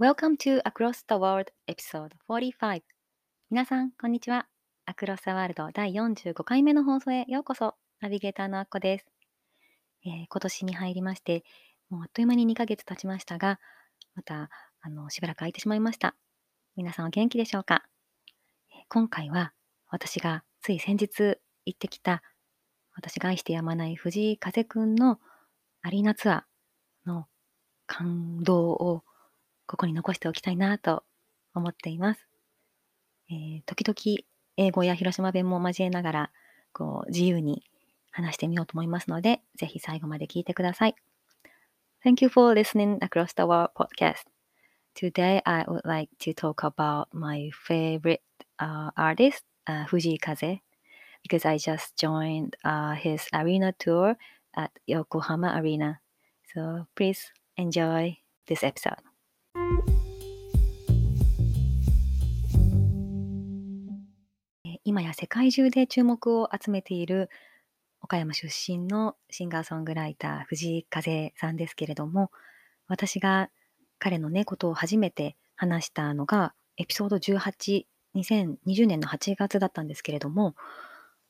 Welcome to Across the World Episode 45皆さん、こんにちは。アクロス・ザ・ワールド第45回目の放送へようこそ。ナビゲーターのアッコです、えー、今年に入りまして、もうあっという間に2ヶ月経ちましたが、また、あの、しばらく空いてしまいました。皆さんお元気でしょうか、えー、今回は、私がつい先日行ってきた、私が愛してやまない藤井風くんのアリーナツアーの感動をここに残しておきたいなと思っています。えー、時々英語や広島弁も交えながら、こう自由に話してみようと思いますので、ぜひ最後まで聞いてください。Thank you for listening across the world podcast. Today I would like to talk about my favorite uh, artist, uh, Fuji Kaze, because I just joined uh, his arena tour at Yokohama Arena. So please enjoy this episode. 今や世界中で注目を集めている岡山出身のシンガーソングライター藤井風さんですけれども私が彼のねことを初めて話したのがエピソード18 2020年の8月だったんですけれども、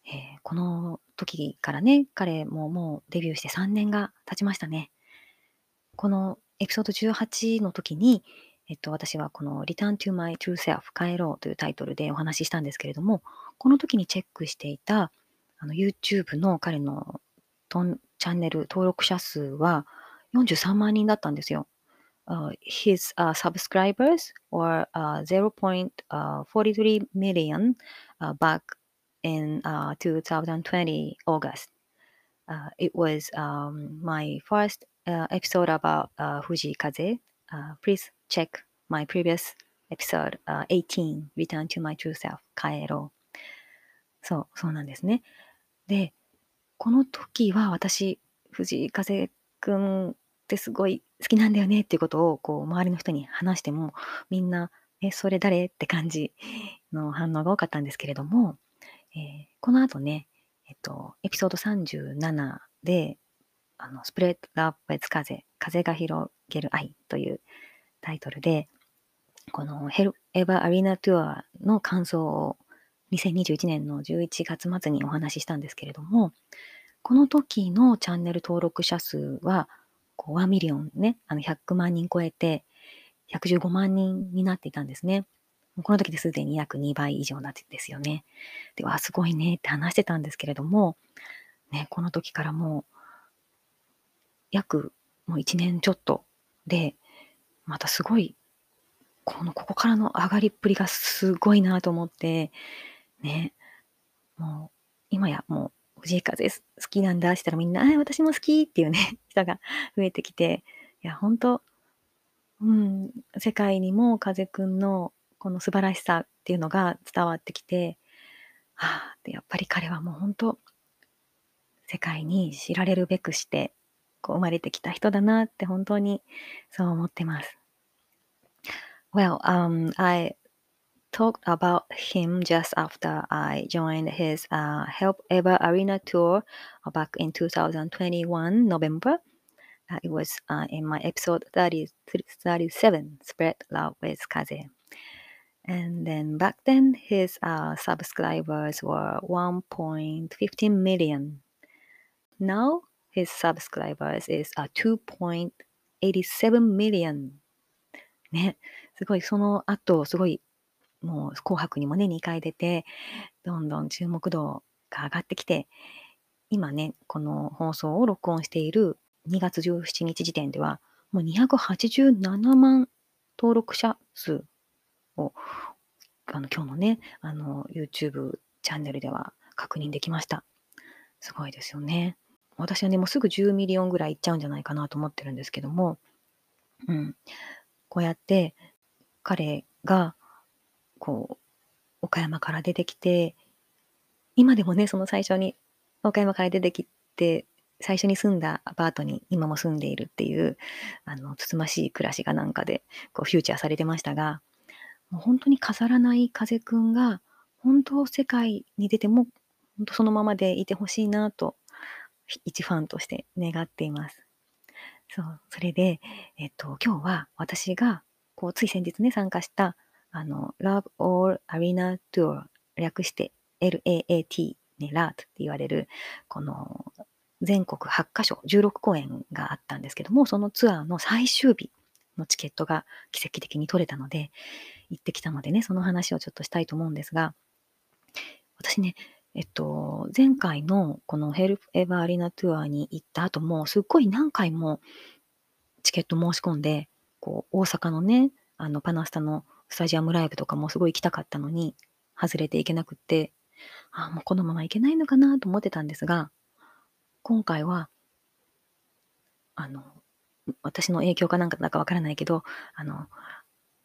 えー、この時からね彼ももうデビューして3年が経ちましたね。このエピソード18の時に、えっと、私はこの Return to My True Self 帰ろうというタイトルでお話ししたんですけれども、この時にチェックしていたあの YouTube の彼のトンチャンネル登録者数は43万人だったんですよ。Uh, his uh, subscribers were uh, 0.43 million uh, back in uh, 2020 August. Uh, it was um, my first uh, episode about uh, Fuji Kaze, uh, please check my previous episode、uh, 18 Return to My True Self 帰ろう。そう、そうなんですね。で、この時は私、藤井風くんってすごい好きなんだよねっていうことをこう周りの人に話してもみんな、え、それ誰って感じの反応が多かったんですけれども、えー、この後ね、えっと、エピソード37で、あの、スプレッドアップ風、風が広げる愛というタイトルで、このヘルエヴァアリーナトゥアの感想を2021年の11月末にお話ししたんですけれども、この時のチャンネル登録者数は、こう1ミリオンね、あの100万人超えて、115万人になっていたんですね。この時ですでに約2倍以上なんですよね。で、わ、すごいねって話してたんですけれども、ね、この時からもう約もう1年ちょっとで、またすごい、この、ここからの上がりっぷりがすごいなと思って、ね、もう、今やもう、藤井風好きなんだって言ったらみんな、あ、私も好きっていうね、人が増えてきて、いや、本当うん、世界にも風くんのこの素晴らしさっていうのが伝わってきて、ああ、やっぱり彼はもう本当、世界に知られるべくして、こう生まれてきた人だなって本当にそう思ってます。Well, um, I talked about him just after I joined his uh, Help Ever Arena tour back in 2021 November. Uh, it was uh, in my episode 30, 37, Spread Love with Kaze. And then back then, his uh, subscribers were 1.15 million. Now his subscribers is a 2.87 million ね、すごいその後、すごいもう紅白にもね、2回出て、どんどん注目度が上がってきて、今ね、この放送を録音している2月17日時点では、もう287万登録者数を、あの、今日のね、あの、YouTube チャンネルでは確認できました。すごいですよね。私はね、もうすぐ10 million ぐらいいっちゃうんじゃないかなと思ってるんですけども、うん。こうやって彼がこう、岡山から出てきて、今でもね、その最初に岡山から出てきて、最初に住んだアパートに今も住んでいるっていう、あの、つつましい暮らしがなんかで、こう、フューチャーされてましたが、もう本当に飾らない風くんが、本当世界に出ても、本当そのままでいてほしいなと、一ファンとして願っています。そう、それで、えっと、今日は私が、こう、つい先日ね、参加した、あの、Love All Arena Tour、略して LAAT、ね、LAT って言われる、この、全国8カ所、16公演があったんですけども、そのツアーの最終日のチケットが奇跡的に取れたので、行ってきたのでね、その話をちょっとしたいと思うんですが、私ね、えっと、前回のこのヘルプエバーアリーナツアーに行った後も、すっごい何回もチケット申し込んで、こう、大阪のね、あの、パナスタのスタジアムライブとかもすごい行きたかったのに、外れていけなくって、ああ、もうこのまま行けないのかなと思ってたんですが、今回は、あの、私の影響かなんかだかわからないけど、あの、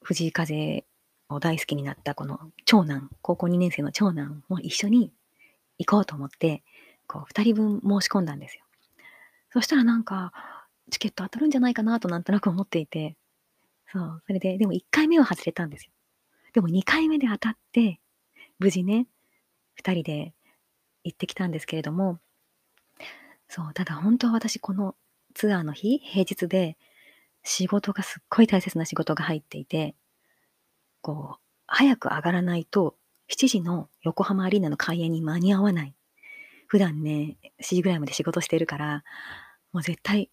藤井風を大好きになったこの長男、高校2年生の長男も一緒に行こうと思って、こう、2人分申し込んだんですよ。そしたらなんか、チケット当たるんじゃないかなとなんとなく思っていて、そう、それで、でも1回目は外れたんですよ。でも2回目で当たって、無事ね、2人で行ってきたんですけれども、そう、ただ本当は私このツアーの日、平日で、仕事がすっごい大切な仕事が入っていて、こう、早く上がらないと、7時の横浜アリーナの開演に間に合わない。普段ね、7時ぐらいまで仕事してるから、もう絶対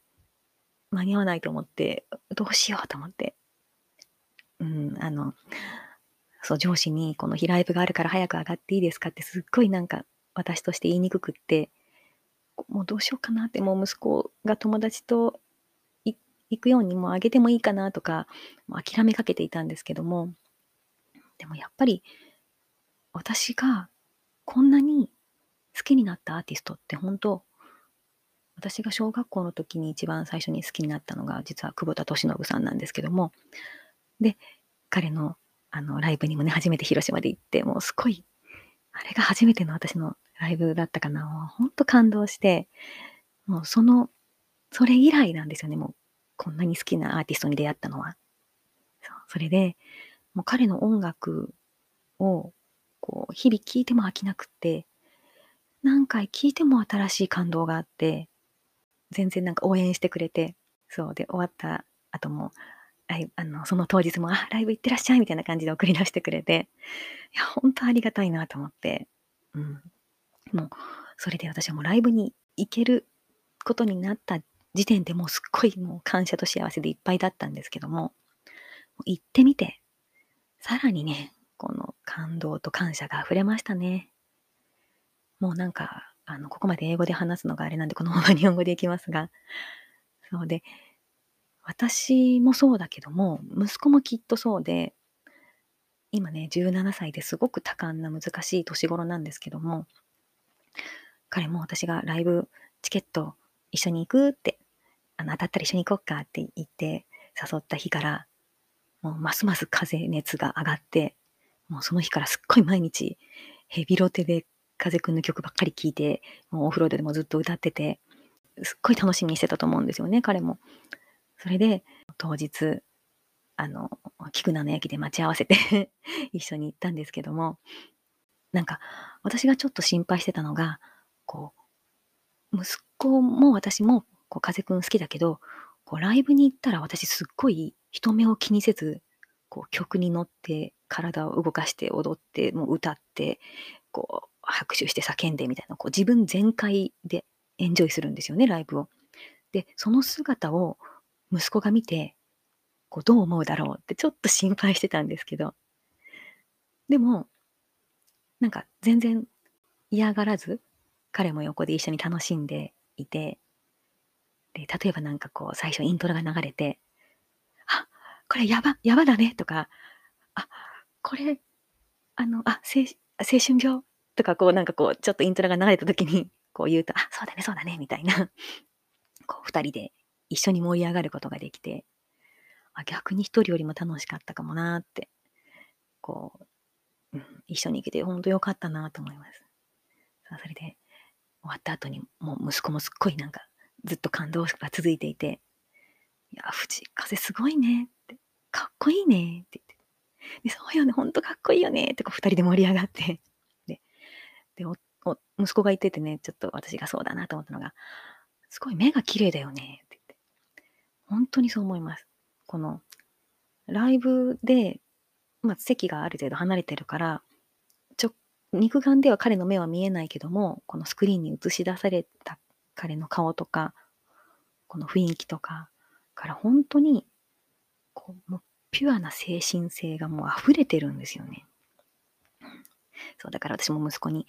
間に合わないと思って、どうしようと思って。うん、あの、そう、上司にこの日ライブがあるから早く上がっていいですかってすっごいなんか私として言いにくくって、もうどうしようかなって、もう息子が友達と行くようにもうあげてもいいかなとか、もう諦めかけていたんですけども、でもやっぱり私がこんなに好きになったアーティストって本当私が小学校の時に一番最初に好きになったのが実は久保田利伸さんなんですけどもで彼のあのライブにもね初めて広島で行ってもうすごいあれが初めての私のライブだったかな本当感動してもうそのそれ以来なんですよねもうこんなに好きなアーティストに出会ったのは。そうそれでもう彼の音楽をこう日々聴いても飽きなくって、何回聴いても新しい感動があって、全然なんか応援してくれて、そうで終わった後も、あのその当日も、あ、ライブ行ってらっしゃいみたいな感じで送り出してくれて、いや、本当ありがたいなと思って、うん。もう、それで私はもうライブに行けることになった時点でもうすっごいもう感謝と幸せでいっぱいだったんですけども、行ってみて、さらにね、この感動と感謝が溢れましたね。もうなんか、あの、ここまで英語で話すのがあれなんで、このまま日本語でいきますが、そうで、私もそうだけども、息子もきっとそうで、今ね、17歳ですごく多感な難しい年頃なんですけども、彼も私がライブチケット一緒に行くって、あの当たったら一緒に行こうかって言って誘った日から、もうますます風熱が上がって、もうその日からすっごい毎日ヘビロテで風くんの曲ばっかり聴いて、もうお風呂でもずっと歌ってて、すっごい楽しみにしてたと思うんですよね、彼も。それで、当日、あの、菊名の駅で待ち合わせて 一緒に行ったんですけども、なんか、私がちょっと心配してたのが、こう、息子も私も、こう、風くん好きだけど、こう、ライブに行ったら私すっごい人目を気にせず、こう曲に乗って体を動かして踊って、もう歌って、こう拍手して叫んでみたいな、こう自分全開でエンジョイするんですよね、ライブを。で、その姿を息子が見て、こうどう思うだろうってちょっと心配してたんですけど、でも、なんか全然嫌がらず、彼も横で一緒に楽しんでいて、で、例えばなんかこう、最初イントロが流れて、あ、これやば、やばだねとか、あ、これ、あの、あ、青青春病？とか、こう、なんかこう、ちょっとイントロが流れた時に、こう言うと、あ、そうだね、そうだね、みたいな、こう、二人で一緒に盛り上がることができて、あ、逆に一人よりも楽しかったかもなって、こう、うん、一緒に行けて本当良かったなと思います。さあ、それで終わった後にもう息子もすっごいなんかずっと感動が続いていて、いや、藤風すごいねって、かっこいいねって言って、でそうよね、ほんとかっこいいよねってこう二人で盛り上がって、で、でおお息子が言っててね、ちょっと私がそうだなと思ったのが、すごい目が綺麗だよねって言って、本当にそう思います。このライブで、まあ、席がある程度離れてるから、ちょ肉眼では彼の目は見えないけども、このスクリーンに映し出された彼の顔とか、この雰囲気とか、から本当に、こう、もうピュアな精神性がもう溢れてるんですよね。そう、だから私も息子に、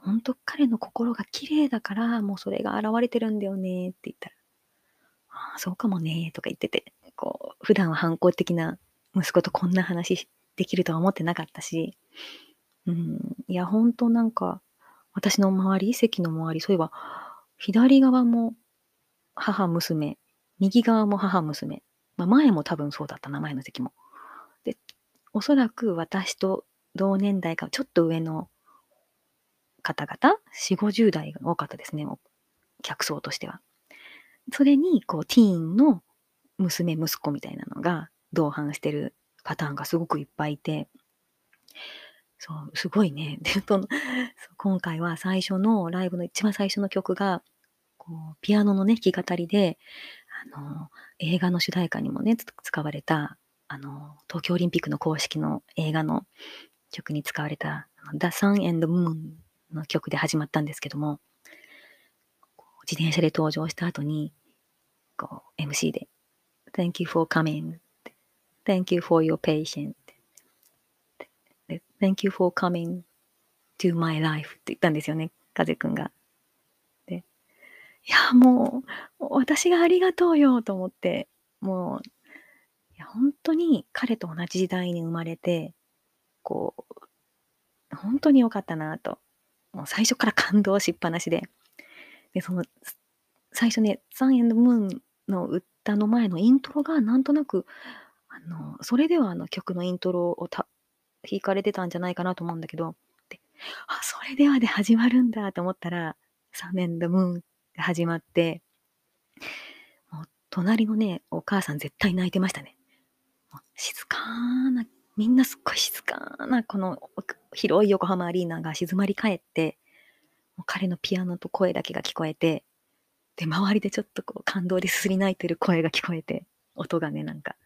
本当彼の心が綺麗だから、もうそれが現れてるんだよねって言ったら、ああ、そうかもねとか言ってて、こう、普段は反抗的な息子とこんな話できるとは思ってなかったし、うん、いや、本当なんか、私の周り、席の周り、そういえば、左側も母娘、右側も母娘、まあ、前も多分そうだったな、前の席も。で、おそらく私と同年代か、ちょっと上の方々、4、50代が多かったですね、客層としては。それに、こう、ティーンの娘、息子みたいなのが同伴してるパターンがすごくいっぱいいて、そう、すごいね。で、その今回は最初のライブの一番最初の曲が、こう、ピアノのね、弾き語りで、あの、映画の主題歌にもね、使われた、あの、東京オリンピックの公式の映画の曲に使われた、The Sun and the Moon の曲で始まったんですけども、自転車で登場した後に、こう、MC で、Thank you for coming. Thank you for your patience. Thank you for coming to my life って言ったんですよね、風くんが。いや、もう、私がありがとうよと思って、もう、いや、本当に彼と同じ時代に生まれて、こう、本当に良かったなと。もう最初から感動しっぱなしで。で、その、最初ね、サンエンドムーンの歌の前のイントロがなんとなく、あの、それではあの曲のイントロをた弾かれてたんじゃないかなと思うんだけど、であ、それではで始まるんだと思ったら、サンエンドムーンが始まって、もう隣のね、お母さん絶対泣いてましたね。静かな、みんなすっごい静かな、この広い横浜アリーナが静まり返って、もう彼のピアノと声だけが聞こえて、で、周りでちょっとこう感動ですすり泣いてる声が聞こえて、音がね、なんか、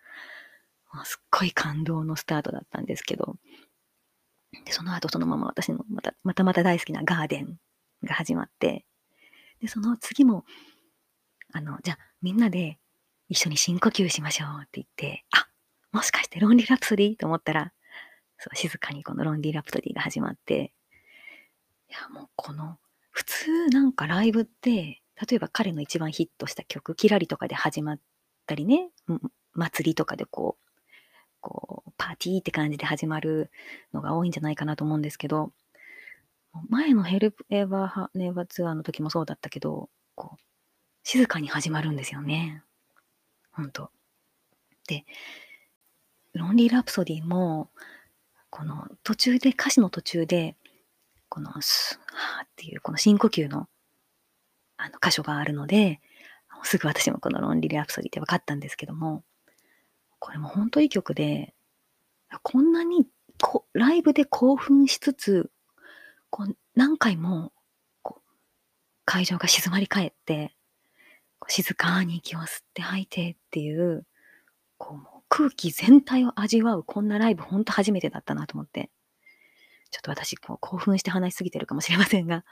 もうすっごい感動のスタートだったんですけど、で、その後そのまま私のまた、またまた大好きなガーデンが始まって、で、その次も、あの、じゃあみんなで一緒に深呼吸しましょうって言って、あ、もしかしてロンリーラプソディと思ったら、そう静かにこのロンリーラプソディが始まって、いや、もうこの、普通なんかライブって、例えば彼の一番ヒットした曲、キラリとかで始まったりね、祭りとかでこう、こう、パーティーって感じで始まるのが多いんじゃないかなと思うんですけど、前のヘルプエヴァーネーバーツアーの時もそうだったけど、こう、静かに始まるんですよね。ほんと。で、ロンリー・ラプソディも、この途中で、歌詞の途中で、このスーっていうこの深呼吸のあの箇所があるので、すぐ私もこのロンリー・ラプソディって分かったんですけども、これも本当いい曲で、こんなにこライブで興奮しつつ、こう何回もこう会場が静まり返って、静かに息を吸って吐いてっていう、こう空気全体を味わうこんなライブ本当初めてだったなと思って、ちょっと私こう興奮して話しすぎてるかもしれませんが、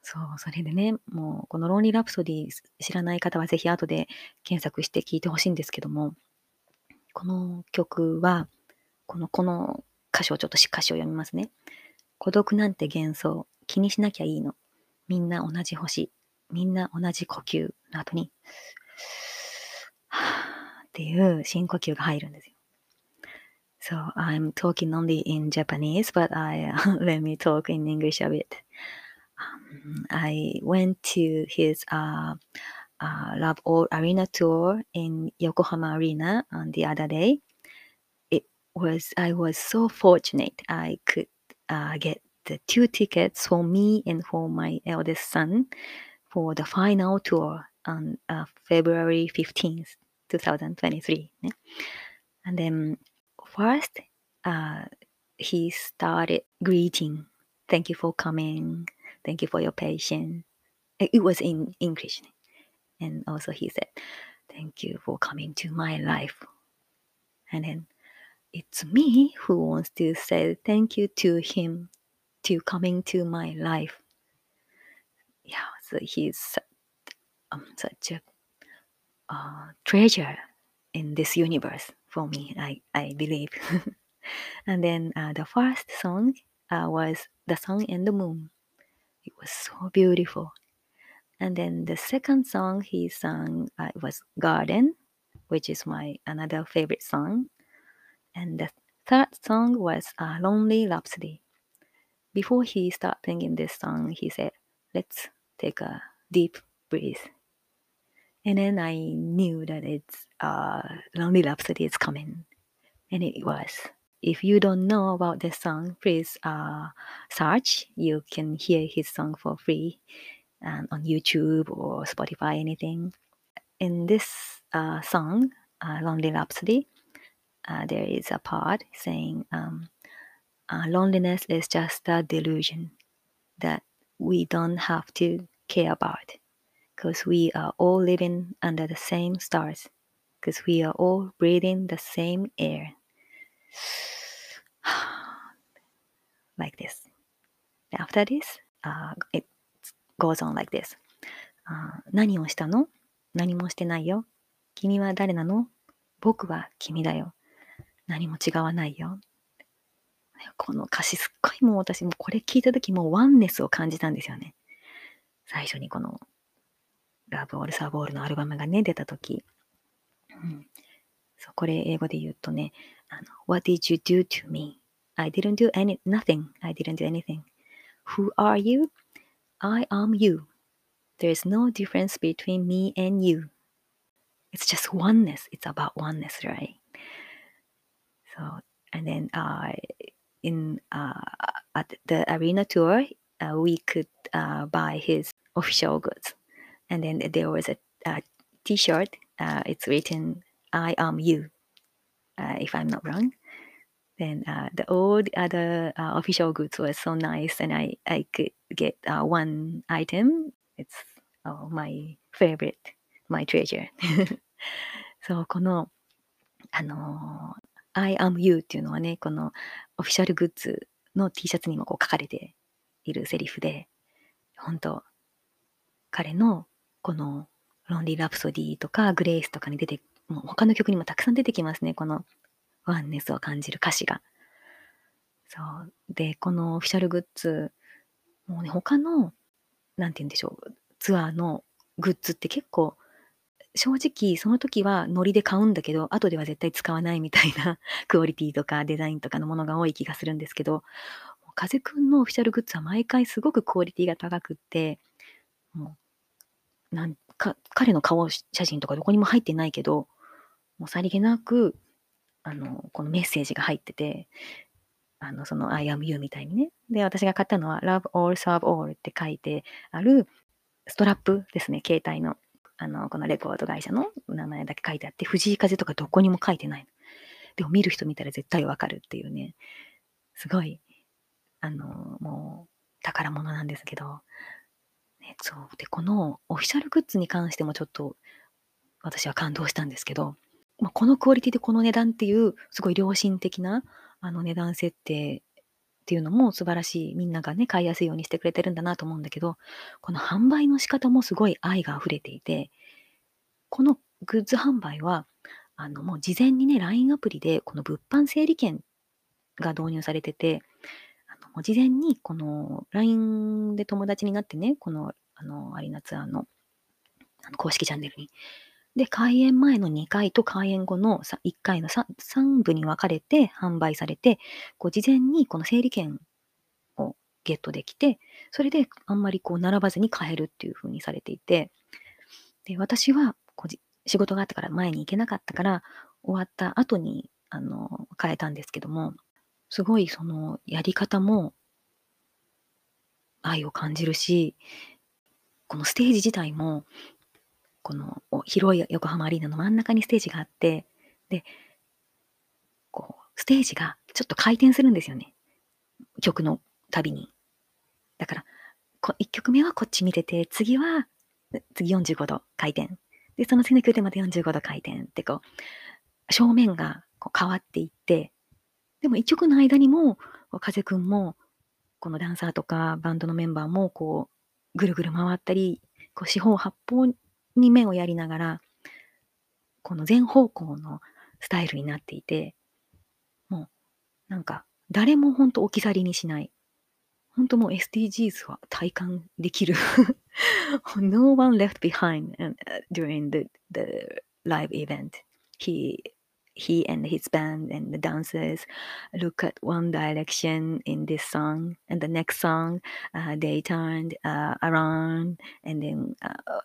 そう、それでね、もうこのロンリーラプソディ知らない方はぜひ後で検索して聞いてほしいんですけども、この曲は、この、この歌詞をちょっと歌詞を読みますね。孤独なんて幻想、気にしなきゃいいの。みんな同じ星、みんな同じ呼吸の後に、はぁっていう深呼吸が入るんですよ。So I'm talking only in Japanese, but I let me talk in English a bit. Um, I went to his uh, uh, Love All Arena tour in Yokohama Arena on the other day. It was I was so fortunate I could uh, get the two tickets for me and for my eldest son for the final tour on uh, February 15th, 2023. And then first, uh, he started greeting. Thank you for coming. Thank you for your patience. It was in English. And also he said, Thank you for coming to my life. And then it's me who wants to say thank you to him to coming to my life. Yeah, so he's um, such a uh, treasure in this universe for me, I, I believe. and then uh, the first song uh, was The Sun and the Moon. It was so beautiful. And then the second song he sang uh, was Garden, which is my another favorite song. And the third song was uh, Lonely Rhapsody. Before he started singing this song, he said, Let's take a deep breath. And then I knew that it's uh, Lonely Rhapsody is coming. And it was. If you don't know about this song, please uh, search. You can hear his song for free um, on YouTube or Spotify, anything. In this uh, song, uh, Lonely Rhapsody, uh, there is a part saying, um, uh, Loneliness is just a delusion that we don't have to care about because we are all living under the same stars because we are all breathing the same air. like this. After this, uh, it goes on like this. あ何をしたの何もしてないよ。君は誰なの僕は君だよ。 何も違わないよ。この歌詞すっごいもう私もこれ聞いた時もうワンネスを感じたんですよね。最初にこのラブ・オール・サー・ボールのアルバムがね、出た時。うん、そうこれ英語で言うとね、あの What did you do to me?I didn't do any, nothing. I didn't do anything. Who are you? I am you. There is no difference between me and you. It's just oneness. It's about oneness, right? So, and then uh, in uh, at the arena tour, uh, we could uh, buy his official goods. And then there was a a t-shirt. Uh, it's written "I am you," uh, if I'm not wrong. Then uh, the old other uh, official goods was so nice, and I I could get uh, one item. It's oh, my favorite, my treasure. そうこのあの I am you っていうのはね、このオフィシャルグッズの T シャツにもこう書かれているセリフで、本当彼のこのロンリー・ラプソディとかグレイスとかに出て、もう他の曲にもたくさん出てきますね、このワンネスを感じる歌詞が。そう。で、このオフィシャルグッズ、もうね、他の、なんて言うんでしょう、ツアーのグッズって結構、正直その時はノリで買うんだけど、後では絶対使わないみたいな クオリティとかデザインとかのものが多い気がするんですけど、風くんのオフィシャルグッズは毎回すごくクオリティが高くって、もう、なんか、彼の顔写真とかどこにも入ってないけど、もうさりげなく、あの、このメッセージが入ってて、あの、その I am you みたいにね。で、私が買ったのは Love all serve all って書いてあるストラップですね、携帯の。あの、このレコード会社の名前だけ書いてあって、藤井風とかどこにも書いてない。でも見る人見たら絶対わかるっていうね、すごい、あの、もう宝物なんですけど、ね、そう。で、このオフィシャルグッズに関してもちょっと私は感動したんですけど、まあ、このクオリティでこの値段っていう、すごい良心的なあの値段設定っていうのも素晴らしい。みんながね、買いやすいようにしてくれてるんだなと思うんだけど、この販売の仕方もすごい愛が溢れていて、このグッズ販売は、あの、もう事前にね、LINE アプリで、この物販整理券が導入されてて、あのもう事前に、この LINE で友達になってね、この、あの、アリナツアーのあの公式チャンネルにで、開園前の2回と開園後の1回の 3, 3部に分かれて販売されて、こう事前にこの整理券をゲットできて、それであんまりこう並ばずに買えるっていう風にされていて、で、私はこう仕事があったから前に行けなかったから、終わった後にあの、変えたんですけども、すごいそのやり方も愛を感じるし、このステージ自体も、この広い横浜アリーナの真ん中にステージがあって、で、こう、ステージがちょっと回転するんですよね。曲のたびに。だから、1曲目はこっち見てて、次は、次45度回転。で、その次の曲でまた45度回転ってこう、正面がこう変わっていって、でも1曲の間にも、風くんも、このダンサーとかバンドのメンバーも、こう、ぐるぐる回ったり、こう四方八方に目をやりながら、この全方向のスタイルになっていて、もう、なんか、誰も本当置き去りにしない。本当もう SDGs は体感できる。no one left behind during the, the live event. He he and his band and the dancers look at one direction in this song and the next song uh, they turned uh, around and then uh,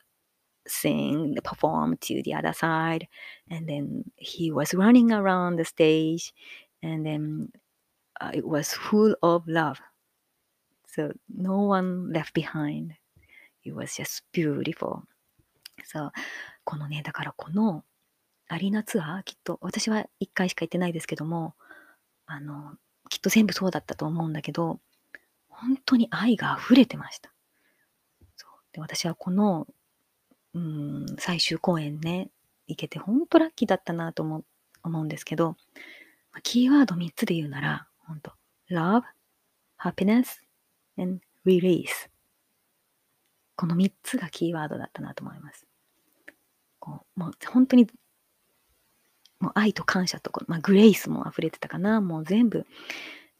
sing perform to the other side and then he was running around the stage and then uh, it was full of love so no one left behind it was just beautiful そうこのねだからこのアリーナツアーきっと私は1回しか行ってないですけどもあのきっと全部そうだったと思うんだけど本当に愛が溢れてましたそうで私はこのうん最終公演ね行けて本当ラッキーだったなと思思うんですけどキーワード3つで言うなら本当 love, happiness, and release この3つがキーワードだったなと思います。こうもう本当にもう愛と感謝とまあ、グレイスも溢れてたかなもう全部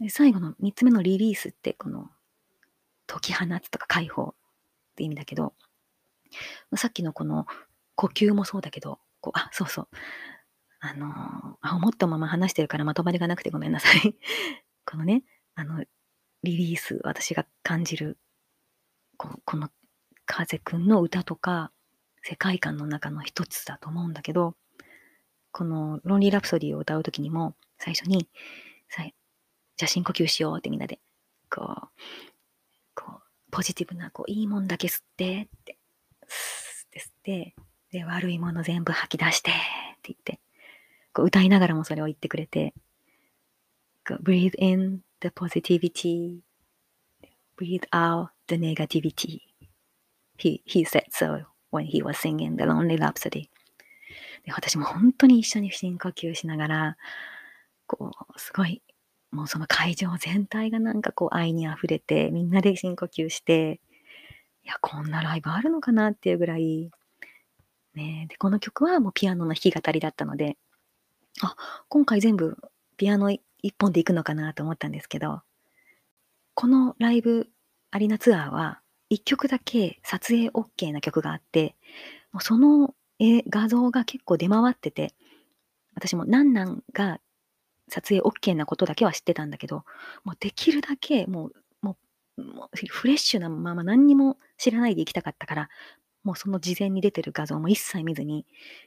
最後の3つ目のリリースってこの解き放つとか解放って意味だけどさっきのこの呼吸もそうだけどこうあそうそう。あのあ思ったまま話してるからまとまりがなくてごめんなさい。このねあのリリース私が感じるここの風くんの歌とか世界観の中の一つだと思うんだけどこのロンリーラプソディを歌うときにも、最初に、じゃあ深呼吸しようってみんなで、こう、こう、ポジティブな、こう、いいもんだけ吸って、って、って吸って、で、悪いもの全部吐き出して、って言って、こう、歌いながらもそれを言ってくれて、breathe in the positivity, breathe out the negativity. He, he said so when he was singing the Lonely Rhapsody. で、私も本当に一緒に深呼吸しながら、こう、すごい、もうその会場全体がなんかこう愛に溢れて、みんなで深呼吸して、いや、こんなライブあるのかなっていうぐらい、ね、で、この曲はもうピアノの弾き語りだったので、あ、今回全部ピアノ一本で行くのかなと思ったんですけど、このライブアリーナツアーは一曲だけ撮影 OK な曲があって、もうそのえ画像が結構出回ってて、私もなんなんが撮影 OK なことだけは知ってたんだけど、もうできるだけもう、もう、フレッシュなまま何にも知らないで行きたかったから、もうその事前に出てる画像も一切見ずに、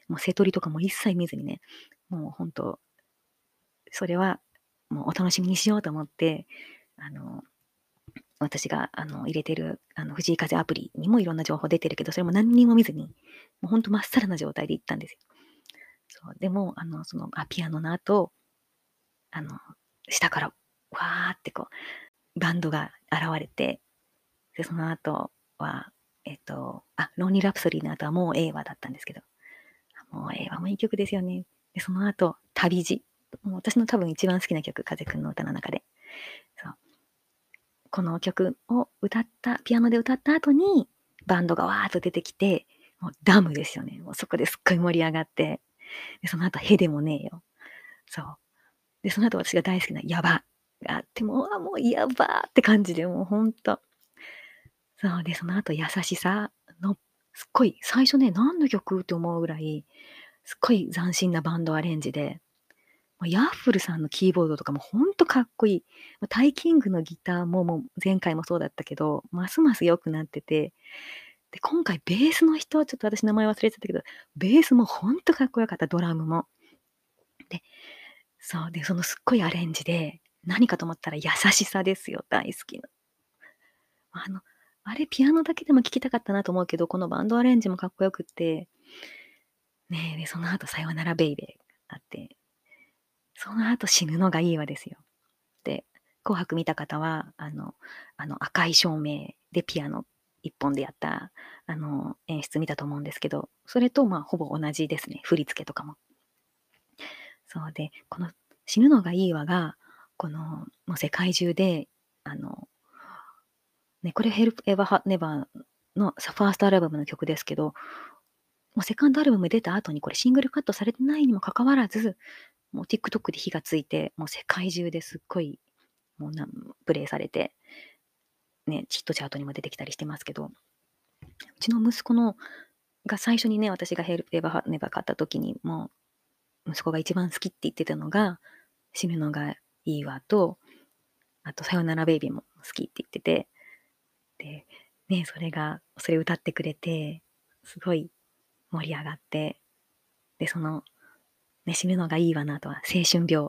もう瀬取りとかも一切見ずにね、もう本当、それはもうお楽しみにしようと思って、あの、私があの入れてるあの藤井風アプリにもいろんな情報出てるけど、それも何にも見ずに、もうほんとまっさらな状態で行ったんですよ。そうでも、あの、その、あ、ピアノの後、あの、下から、わーってこう、バンドが現れて、で、その後は、えっと、あ、ローニー・ラプソディの後はもう映画だったんですけど、もう映画もいい曲ですよね。で、その後、旅路。もう私の多分一番好きな曲、風くんの歌の中で。そう。この曲を歌った、ピアノで歌った後に、バンドがわーっと出てきて、もうダムですよね。もうそこですっごい盛り上がって、でその後、へでもねえよ。そう。で、その後私が大好きなヤバがあって、もう、あ、もうヤバーって感じで、もうほんと。そうで、その後、優しさの、すっごい、最初ね、何の曲って思うぐらい、すっごい斬新なバンドアレンジで、もうヤッフルさんのキーボードとかもほんとかっこいい。タイキングのギターももう前回もそうだったけど、ますます良くなってて、で、今回ベースの人ちょっと私名前忘れちゃったけど、ベースもほんとかっこよかった、ドラムも。で、そう。で、そのすっごいアレンジで、何かと思ったら優しさですよ、大好きな。あの、あれピアノだけでも聴きたかったなと思うけど、このバンドアレンジもかっこよくって、ねえ、その後、さよならベイベーあって、その後死ぬのがいいわですよ。で、紅白見た方は、あの、あの赤い照明でピアノ一本でやった、あの、演出見たと思うんですけど、それと、まあ、ほぼ同じですね。振り付けとかも。そうで、この死ぬのがいいわが、この、もう世界中で、あの、ね、これ Help Ever Never のファーストアルバムの曲ですけど、もうセカンドアルバム出た後にこれシングルカットされてないにもかかわらず、もう TikTok で火がついて、もう世界中ですっごい、もうなプレイされて、ね、チットチャートにも出てきたりしてますけど、うちの息子のが最初にね、私がヘルプエバーネバー買った時にもう、息子が一番好きって言ってたのが、死ぬのがいいわと、あと、さよならベイビーも好きって言ってて、で、ね、それが、それ歌ってくれて、すごい盛り上がって、で、その、ね、死ぬのがいいわなとは、青春病、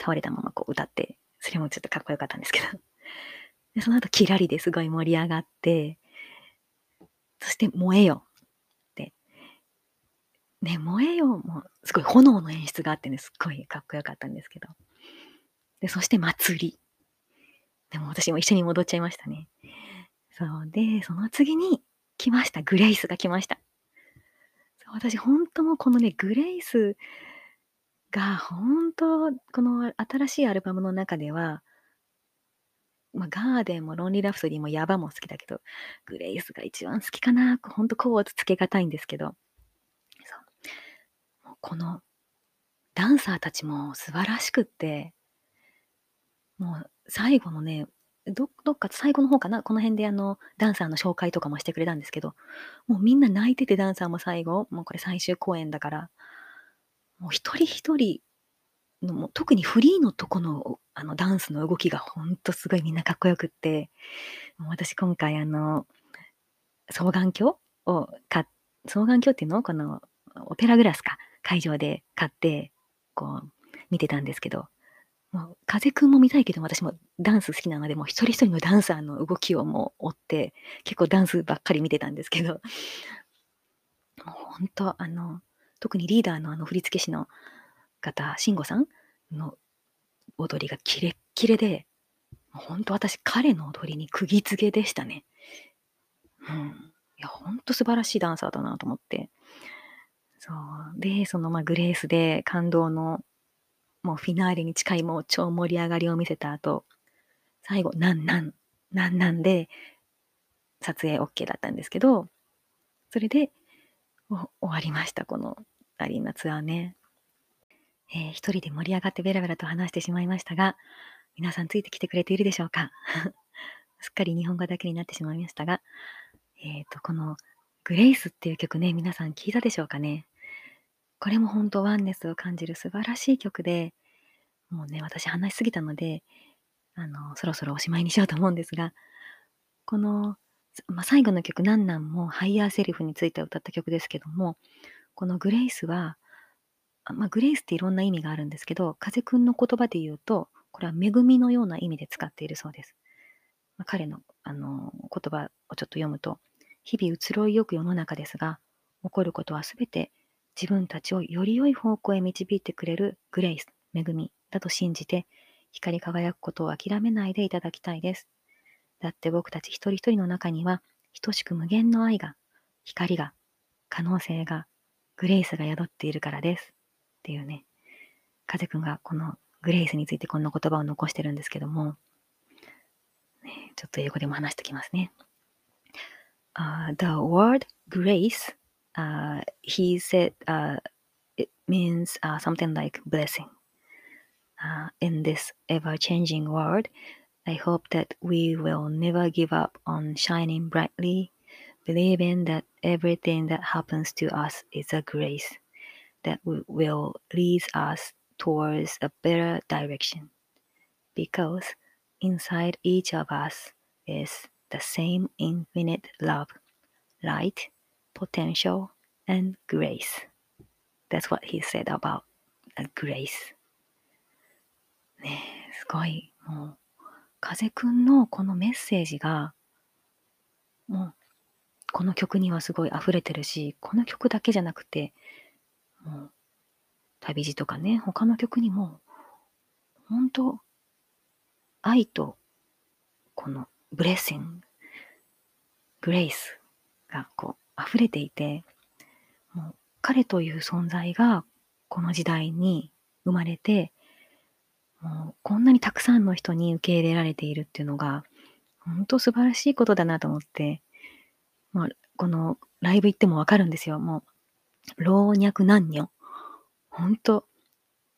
倒れたままこう歌って、それもちょっとかっこよかったんですけど。で、その後、キラリですごい盛り上がって、そして、燃えよ。で、ね、燃えよも、すごい炎の演出があってね、すっごいかっこよかったんですけど。で、そして祭り。でも私も一緒に戻っちゃいましたね。そうで、その次に来ました。グレイスが来ました。そう私、本当もこのね、グレイスが本当、この新しいアルバムの中では、まあ、ガーデンもロンリーラプソディもヤバも好きだけど、グレイスが一番好きかな。ほんとこうつけがたいんですけど、そうこのダンサーたちも素晴らしくって、もう最後のね、どどっか最後の方かな？この辺であの、ダンサーの紹介とかもしてくれたんですけど、もうみんな泣いててダンサーも最後、もうこれ最終公演だから、もう一人一人の、も特にフリーのとこのあのダンスの動きがほんとすごいみんなかっこよくって、もう私今回あの、双眼鏡を買っ、双眼鏡っていうの？をこのオペラグラスか？会場で買って、こう見てたんですけど、もう風くんも見たいけど、私もダンス好きなので、もう一人一人のダンサーの動きをもう追って、結構ダンスばっかり見てたんですけど、もう本当、あの、特にリーダーのあの振付師の方、慎吾さんの踊りがキレッキレで、本当私、彼の踊りに釘付けでしたね。うん。いや、本当素晴らしいダンサーだなと思って。そう。で、その、まあ、グレースで感動のもうフィナーレに近いもう超盛り上がりを見せた後、最後、なんなん、なんなんで、撮影 OK だったんですけど、それで終わりました、このアリーナツアーね。えー、一人で盛り上がってベラベラと話してしまいましたが、皆さんついてきてくれているでしょうか？すっかり日本語だけになってしまいましたが、えっ、ー、と、このグレイスっていう曲ね、皆さん聞いたでしょうかね？これも本当ワンネスを感じる素晴らしい曲で、もうね、私話しすぎたので、あの、そろそろおしまいにしようと思うんですが、この、まあ、最後の曲、なんなんもハイヤーセリフについて歌った曲ですけども、このグレイスは、まあ、グレイスっていろんな意味があるんですけど、風くんの言葉で言うと、これは恵みのような意味で使っているそうです。まあ、彼のあの言葉をちょっと読むと、日々移ろいよく世の中ですが、起こることはすべて自分たちをより良い方向へ導いてくれるグレイス、恵みだと信じて、光り輝くことを諦めないでいただきたいです。だって僕たち一人一人の中には、等しく無限の愛が、光が、可能性が、グレイスが宿っているからです。っていうね、風くんがこのグレイスについてこんな言葉を残してるんですけども、ね、ちょっと英語でも話しておきますね。Uh, the word grace uh, he said uh, it means uh, something like blessing. Uh, in this ever changing world, I hope that we will never give up on shining brightly, believing that everything that happens to us is a grace that will lead us towards a better direction. Because inside each of us is the same infinite love, light, potential, and grace. That's what he said about grace. ねえ、すごい、もう、風くんのこのメッセージが、もう、この曲にはすごい溢れてるし、この曲だけじゃなくて、もう、旅路とかね、他の曲にも、本当愛と、このブレッシング、グレイスがこう溢れていて、もう彼という存在がこの時代に生まれて、もうこんなにたくさんの人に受け入れられているっていうのが、本当素晴らしいことだなと思って、まあ、このライブ行ってもわかるんですよ。もう、老若男女。本当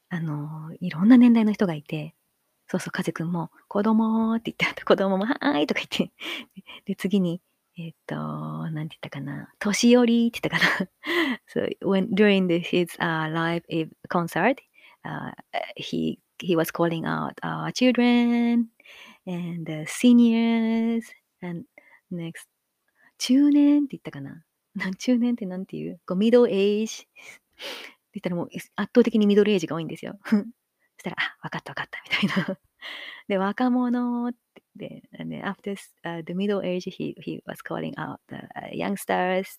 あの、いろんな年代の人がいて、そうそう、風くんも、子供って言って、子供も、はーいとか言って、で、次に、えっと、なんて言ったかな、年寄りって言ったかな？so, when, during the, his uh, live concert, uh, he, he was calling out our children and the seniors and next, 中年って言ったかな？中年ってなんていう？こう、ミドルエイジって言ったらもう圧倒的にミドルエイジが多いんですよ。そしたら、あ、わかったわかったみたいな。で、若者ってで、and after、uh, the middle age, he, he was calling out the、uh, youngsters.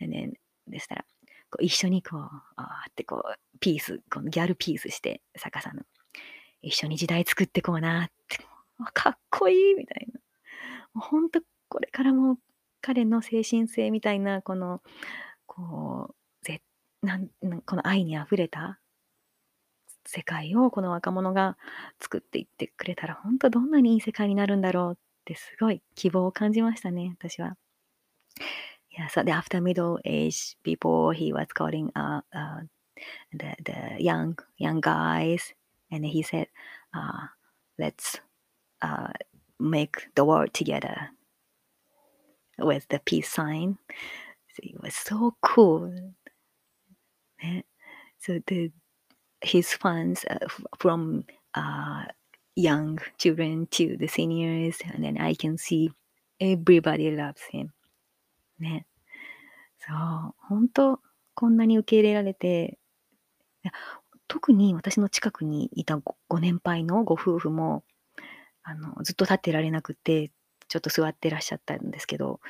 And then, でしたら、こう一緒にこう、あってこう、ピース、このギャルピースして、逆さの。一緒に時代作ってこうなって、かっこいいみたいな。もう本当これからも彼の精神性みたいな、この、こう、ぜなんこの愛にあふれた世界をこの若者が作っていってくれたら、本当どんなにいい世界になるんだろうってすごい希望を感じましたね、私は。Yeah, so after middle age people, he was calling uh, uh, the, the young young guys, and he said, uh, "Let's uh, make the world together with the peace sign." So it was so cool. So the his fans uh, from uh, young children to the seniors, and then I can see everybody loves him. ね。そう、本当こんなに受け入れられて、特に私の近くにいたごご年配のご夫婦も、あの、ずっと立ってられなくて、ちょっと座ってらっしゃったんですけど、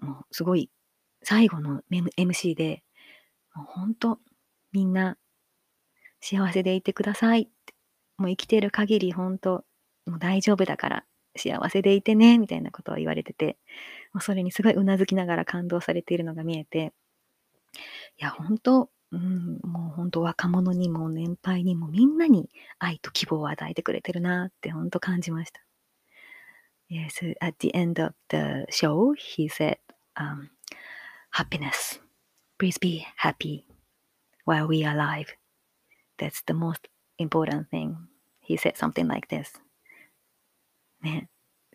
もうすごい、最後の MC で、もう本当みんな幸せでいてくださいって。もう生きている限り本当、もう大丈夫だから幸せでいてね、みたいなことを言われてて、もうそれにすごいうなずきながら感動されているのが見えて、いや、本当、うん、もう本当若者にも年配にもみんなに愛と希望を与えてくれてるなって本当感じました。Yes, at the end of the show, he said, um, happiness. Please be happy while we are alive. That's the most important thing. He said something like this.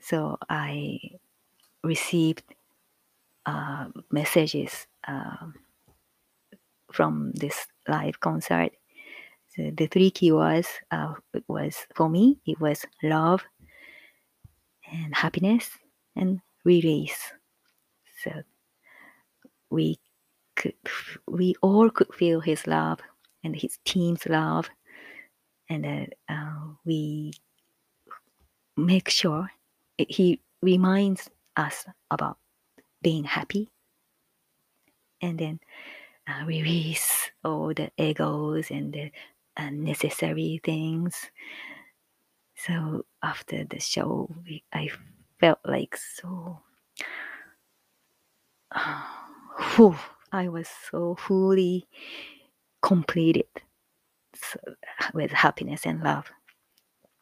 So I received uh, messages uh, from this live concert. So the three keywords uh, was for me. It was love and happiness and release. So we could, we all could feel his love and his team's love. And uh, uh, we make sure he reminds us about being happy and then uh, release all the egos and the unnecessary things. So after the show, I felt like so. whew, I was so fully completed with happiness and love.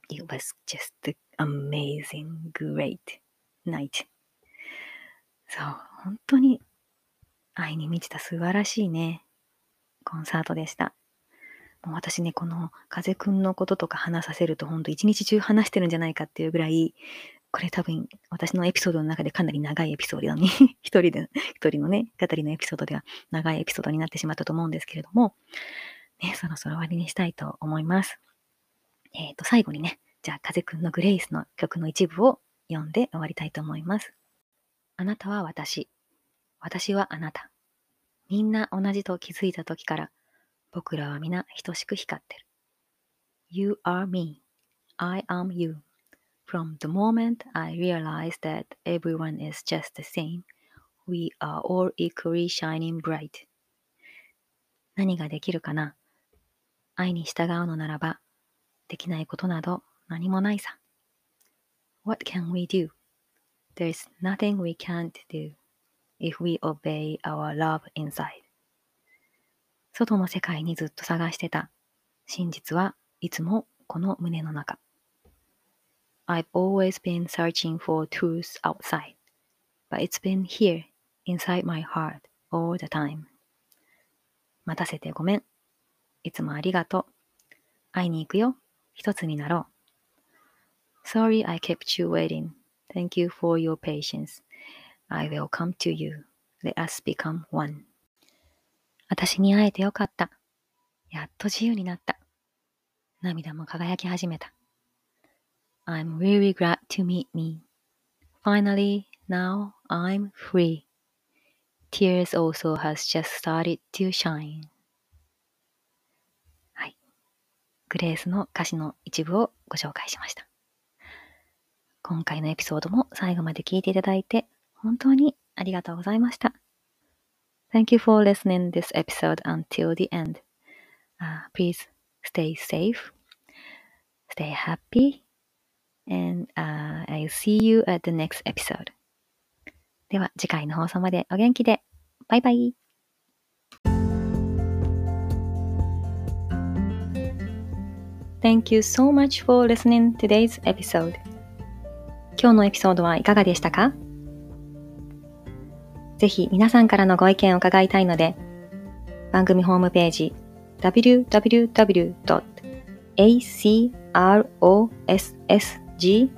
It was just an amazing, great night. そう、本当に愛に満ちた素晴らしいね、コンサートでした。もう私ね、この風くんのこととか話させると本当一日中話してるんじゃないかっていうぐらい、これ多分私のエピソードの中でかなり長いエピソードに、一人で、一人のね、語りのエピソードでは長いエピソードになってしまったと思うんですけれども、ね、そろそろ終わりにしたいと思います。えっ、ー、と、最後にね、じゃあ、風くんのグレイスの曲の一部を読んで終わりたいと思います。あなたは私。私はあなた。みんな同じと気づいた時から、僕らは皆等しく光ってる。You are me. I am you. From the moment I realized that everyone is just the same, we are all equally shining bright. 何ができるかな愛に従うのならば、できないことなど何もないさ。What can we do? There's nothing we can't do if we obey our love inside. 外の世界にずっと探してた真実はいつもこの胸の中。I've always been searching for truth outside, but it's been here inside my heart all the time. 待たせてごめん。いつもありがとう。会いに行くよ。一つになろう。Sorry I kept you waiting. Thank you for your patience. I will come to you. Let us become one. 私に会えてよかった。やっと自由になった。涙も輝き始めた。I'm really glad to meet me. Finally, now I'm free. Tears also has just started to shine. はい。グレースの歌詞の一部をご紹介しました。今回のエピソードも最後まで聞いていただいて本当にありがとうございました。Thank you for listening this episode until the end. Uh, please stay safe, stay happy, and uh, I'll see you at the next episode. では次回の放送までお元気で。バイバイ。Thank you so much for listening today's episode. 今日のエピソードはいかがでしたかぜひ皆さんからのご意見を伺いたいので、番組ホームページ www.across g.net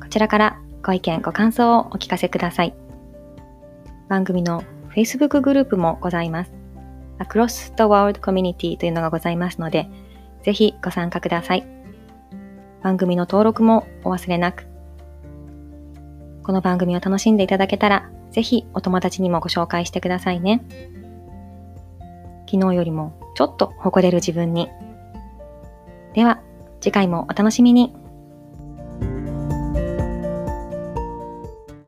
こちらからご意見、ご感想をお聞かせください。番組の Facebook グループもございます。Across the World Community というのがございますので、ぜひご参加ください。番組の登録もお忘れなく。この番組を楽しんでいただけたら、ぜひお友達にもご紹介してくださいね。昨日よりもちょっと誇れる自分に。では、次回もお楽しみに。